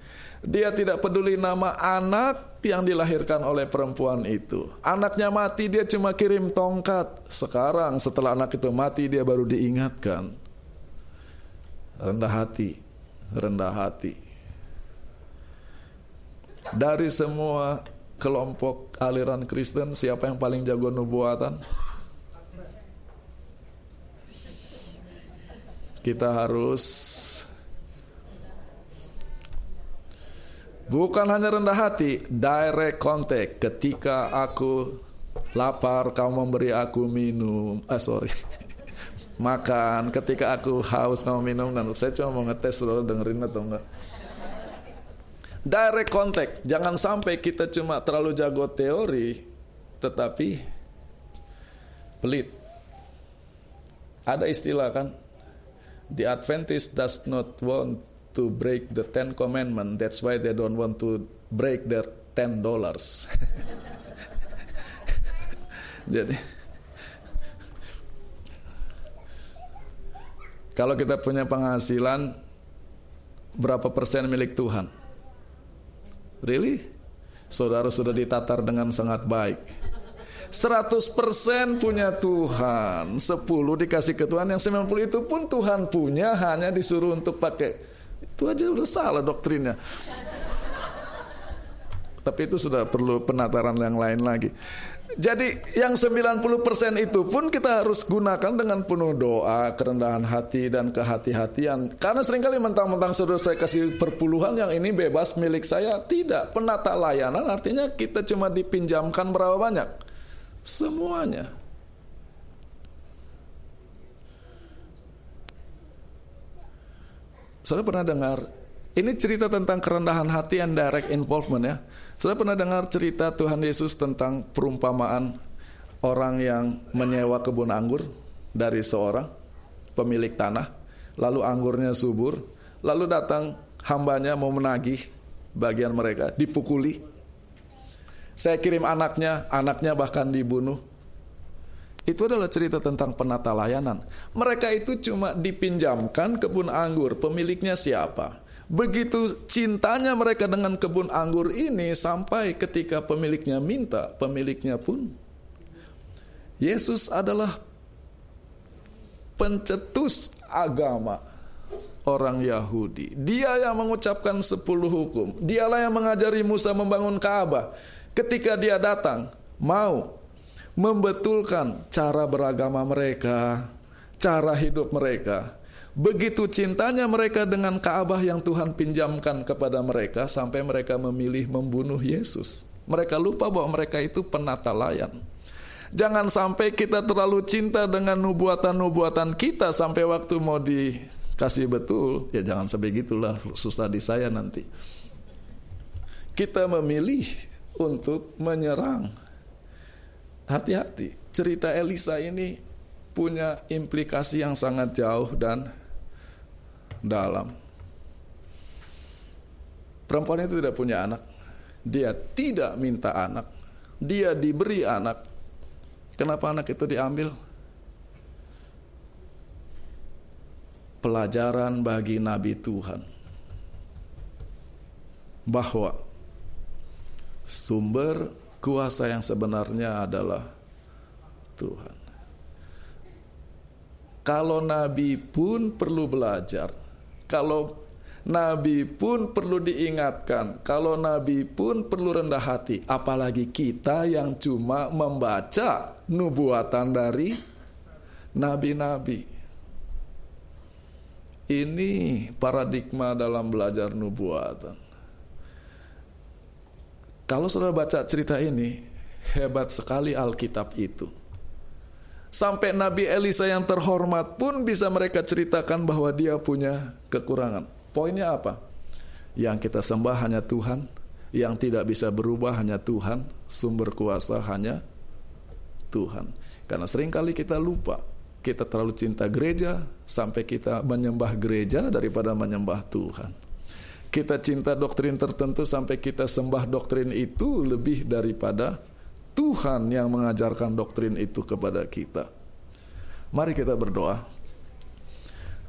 Dia tidak peduli nama anak yang dilahirkan oleh perempuan itu. Anaknya mati dia cuma kirim tongkat. Sekarang setelah anak itu mati dia baru diingatkan. Rendah hati rendah hati. Dari semua kelompok aliran Kristen, siapa yang paling jago nubuatan? Kita harus bukan hanya rendah hati, direct contact. Ketika aku lapar, kamu memberi aku minum. Ah sorry. [laughs] Makan ketika aku haus kamu minum. Dan saya cuma mau ngetes saudara dengerin atau enggak. Direct contact. Jangan sampai kita cuma terlalu jago teori tetapi pelit. Ada istilah kan? The Adventist does not want to break the Ten Commandment. That's why they don't want to break their ten dollars. [laughs] Jadi kalau kita punya penghasilan berapa persen milik Tuhan? Really? Saudara sudah ditatar dengan sangat baik. 100% punya Tuhan 10 dikasih ke Tuhan Yang 90 itu pun Tuhan punya Hanya disuruh untuk pakai Itu aja udah salah doktrinnya Tapi itu sudah perlu penataran yang lain lagi jadi yang 90% itu pun kita harus gunakan dengan penuh doa, kerendahan hati dan kehati-hatian. Karena sering kali mentang-mentang sudah saya kasih perpuluhan yang ini bebas milik saya. Tidak, penata layanan artinya kita cuma dipinjamkan berapa banyak? Semuanya. Saya pernah dengar, ini cerita tentang kerendahan hati and direct involvement ya. Saya pernah dengar cerita Tuhan Yesus tentang perumpamaan orang yang menyewa kebun anggur dari seorang pemilik tanah, lalu anggurnya subur, lalu datang hambanya mau menagih bagian mereka, dipukuli. Saya kirim anaknya, anaknya bahkan dibunuh. Itu adalah cerita tentang penata layanan. Mereka itu cuma dipinjamkan kebun anggur, pemiliknya siapa? Begitu cintanya mereka dengan kebun anggur ini sampai ketika pemiliknya minta, pemiliknya pun. Yesus adalah pencetus agama orang Yahudi. Dia yang mengucapkan sepuluh hukum. Dialah yang mengajari Musa membangun Ka'bah. Ketika dia datang, mau membetulkan cara beragama mereka, cara hidup mereka. Begitu cintanya mereka dengan Ka'bah yang Tuhan pinjamkan kepada mereka sampai mereka memilih membunuh Yesus. Mereka lupa bahwa mereka itu penata layan. Jangan sampai kita terlalu cinta dengan nubuatan-nubuatan kita sampai waktu mau dikasih betul. Ya jangan sampai gitulah susah di saya nanti. Kita memilih untuk menyerang. Hati-hati, cerita Elisa ini punya implikasi yang sangat jauh dan dalam. Perempuan itu tidak punya anak. Dia tidak minta anak. Dia diberi anak. Kenapa anak itu diambil? Pelajaran bagi nabi Tuhan bahwa sumber kuasa yang sebenarnya adalah Tuhan. Kalau nabi pun perlu belajar kalau Nabi pun perlu diingatkan, kalau Nabi pun perlu rendah hati, apalagi kita yang cuma membaca nubuatan dari nabi-nabi. Ini paradigma dalam belajar nubuatan. Kalau saudara baca cerita ini, hebat sekali Alkitab itu. Sampai Nabi Elisa yang terhormat pun bisa mereka ceritakan bahwa dia punya kekurangan. Poinnya apa? Yang kita sembah hanya Tuhan, yang tidak bisa berubah hanya Tuhan, sumber kuasa hanya Tuhan. Karena sering kali kita lupa, kita terlalu cinta gereja sampai kita menyembah gereja daripada menyembah Tuhan. Kita cinta doktrin tertentu sampai kita sembah doktrin itu lebih daripada Tuhan yang mengajarkan doktrin itu kepada kita. Mari kita berdoa.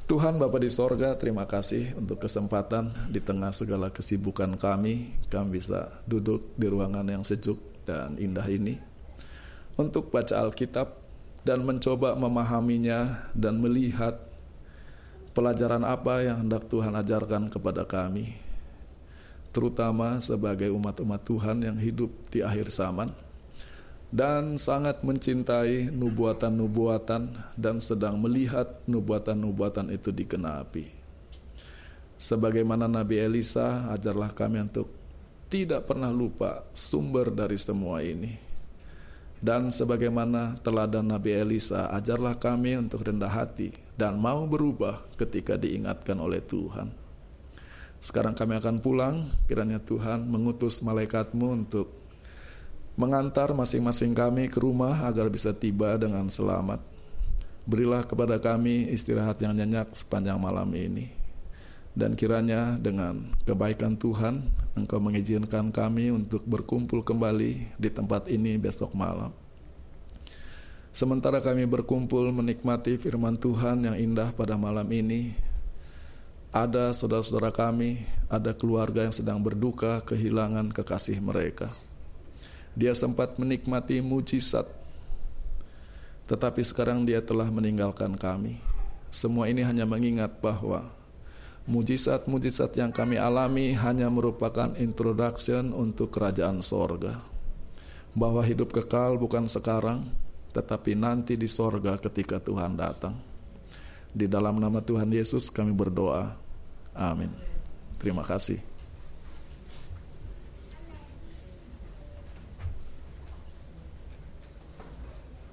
Tuhan Bapa di sorga, terima kasih untuk kesempatan di tengah segala kesibukan kami, kami bisa duduk di ruangan yang sejuk dan indah ini untuk baca Alkitab dan mencoba memahaminya dan melihat pelajaran apa yang hendak Tuhan ajarkan kepada kami, terutama sebagai umat-umat Tuhan yang hidup di akhir zaman dan sangat mencintai nubuatan-nubuatan dan sedang melihat nubuatan-nubuatan itu dikenapi. Sebagaimana Nabi Elisa, ajarlah kami untuk tidak pernah lupa sumber dari semua ini. Dan sebagaimana teladan Nabi Elisa, ajarlah kami untuk rendah hati dan mau berubah ketika diingatkan oleh Tuhan. Sekarang kami akan pulang, kiranya Tuhan mengutus malaikatmu untuk mengantar masing-masing kami ke rumah agar bisa tiba dengan selamat. Berilah kepada kami istirahat yang nyenyak sepanjang malam ini. Dan kiranya dengan kebaikan Tuhan, Engkau mengizinkan kami untuk berkumpul kembali di tempat ini besok malam. Sementara kami berkumpul menikmati firman Tuhan yang indah pada malam ini, ada saudara-saudara kami, ada keluarga yang sedang berduka kehilangan kekasih mereka. Dia sempat menikmati mujizat tetapi sekarang dia telah meninggalkan kami. Semua ini hanya mengingat bahwa mujizat-mujizat yang kami alami hanya merupakan introduction untuk kerajaan sorga. Bahwa hidup kekal bukan sekarang, tetapi nanti di sorga ketika Tuhan datang. Di dalam nama Tuhan Yesus kami berdoa. Amin. Terima kasih.